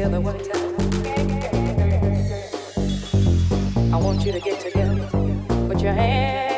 together. I want you to get together. Put your hands.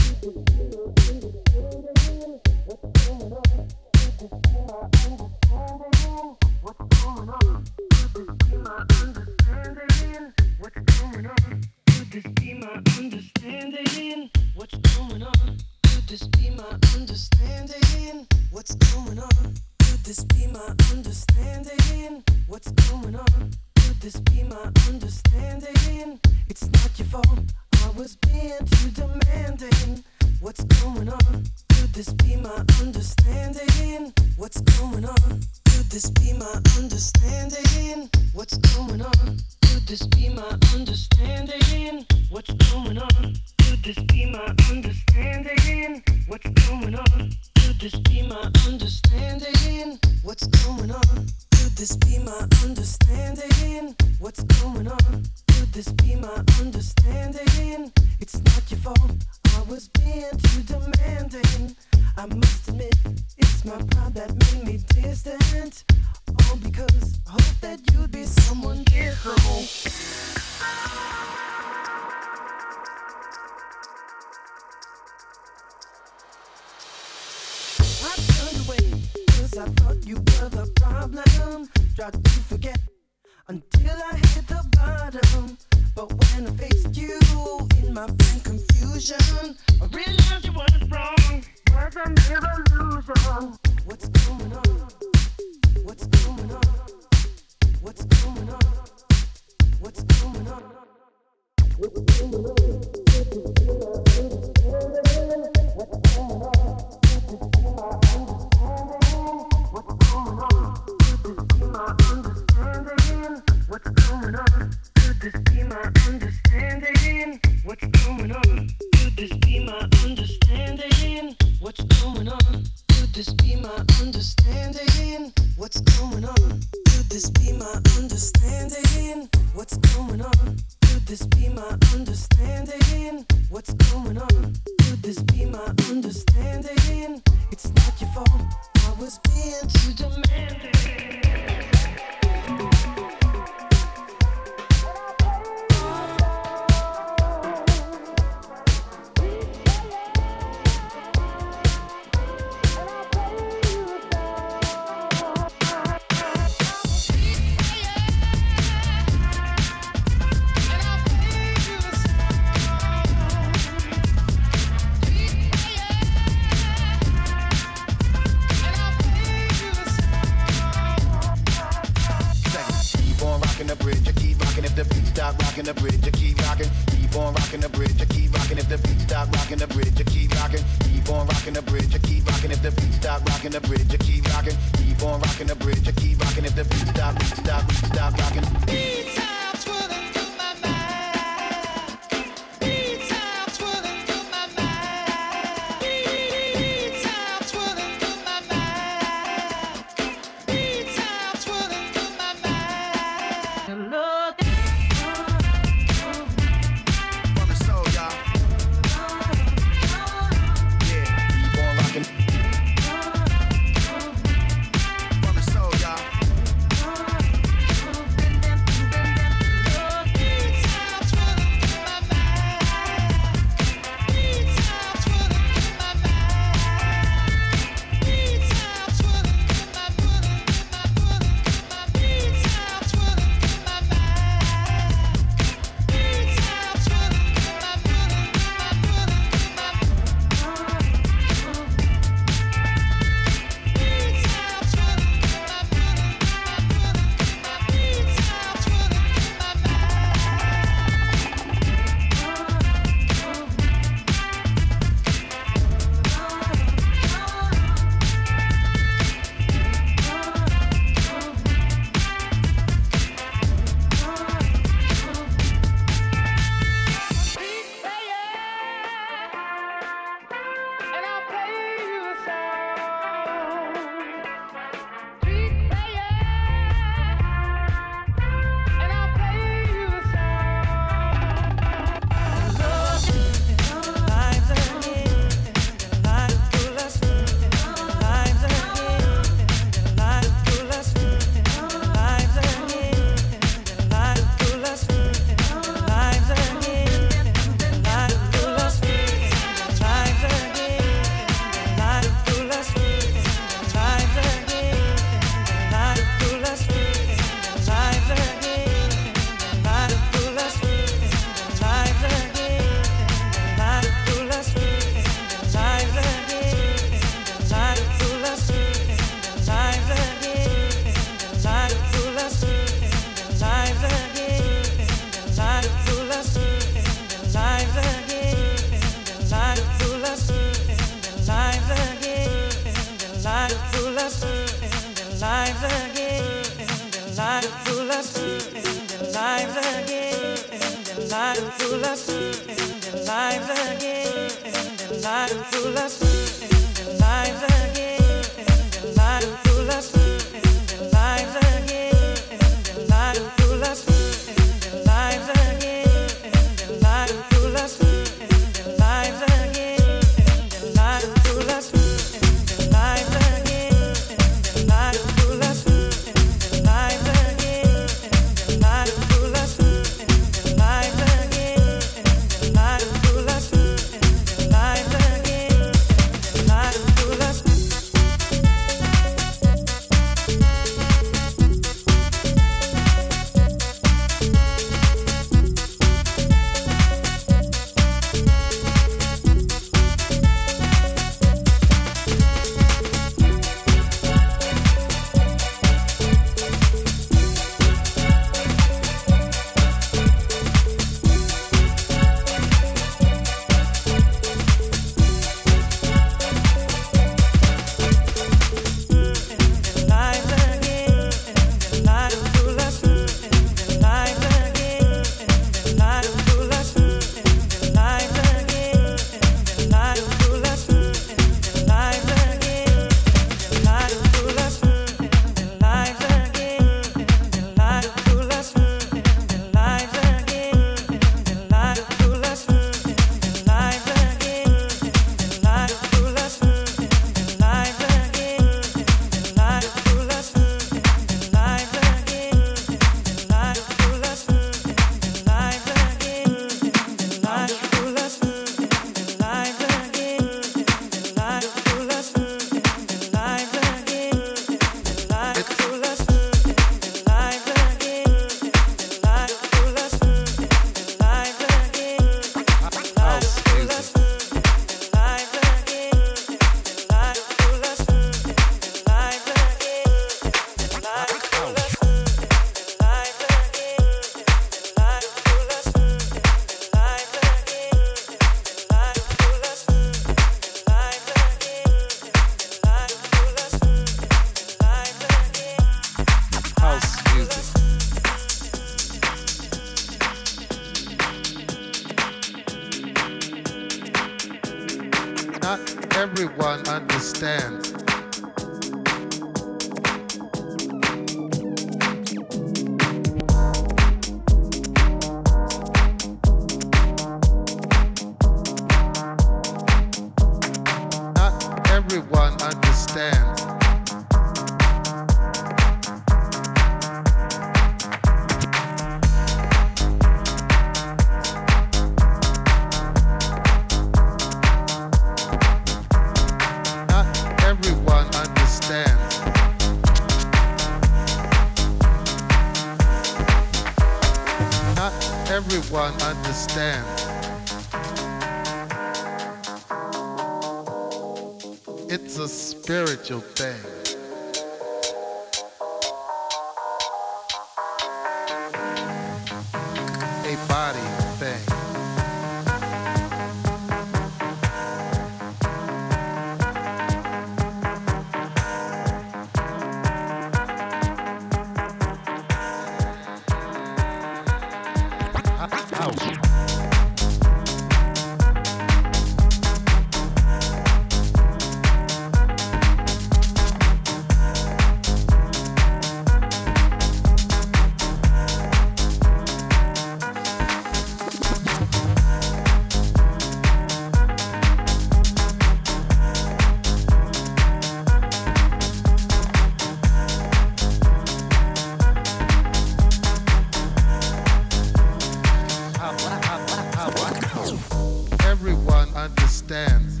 Everyone understands.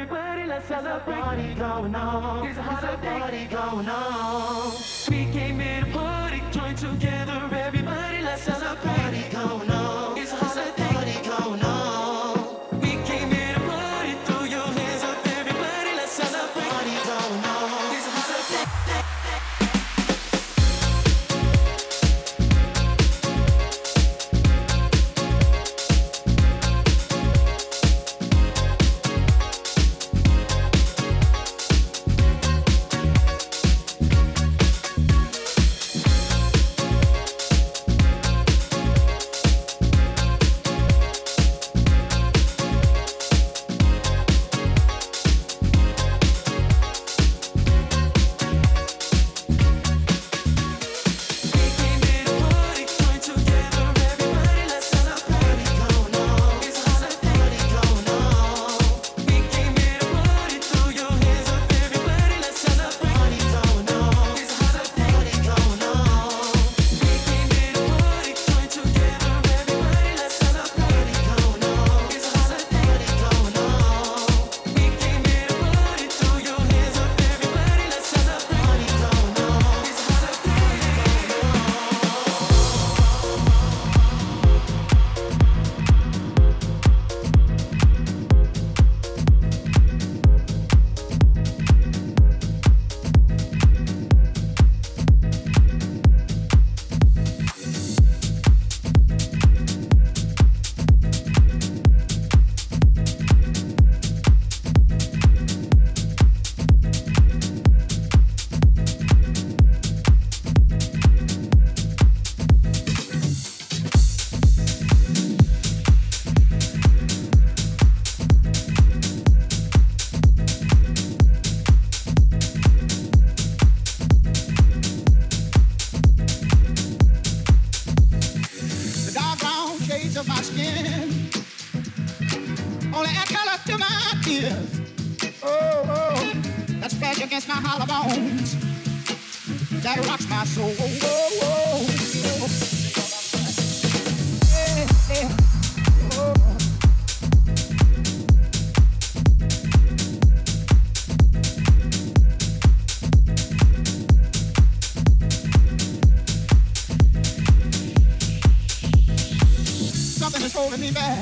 Everybody, let's celebrate. There's a party going on. There's a holiday. party going on. We came here to party, join together. Everybody, let's celebrate. A party going on.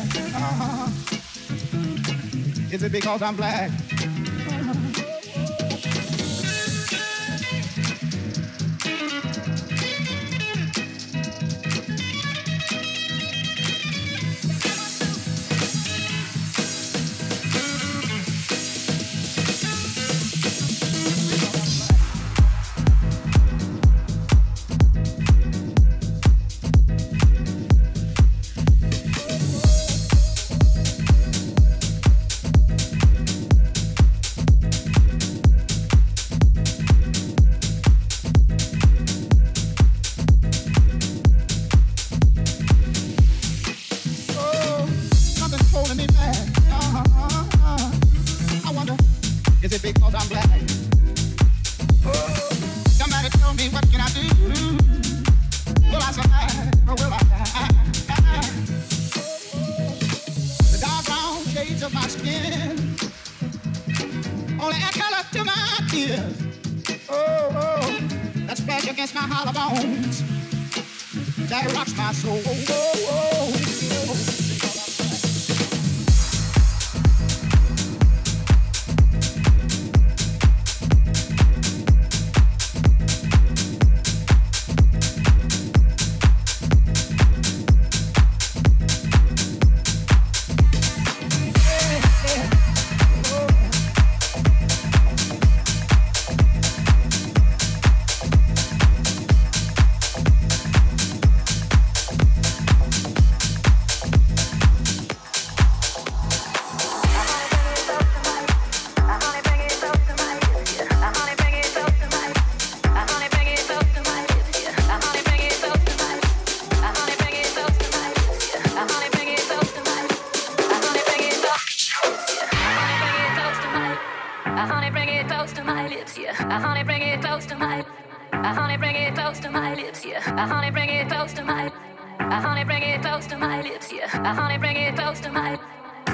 black? Uh-huh. Is it because I'm black?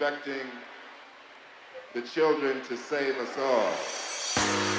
expecting the children to save us all.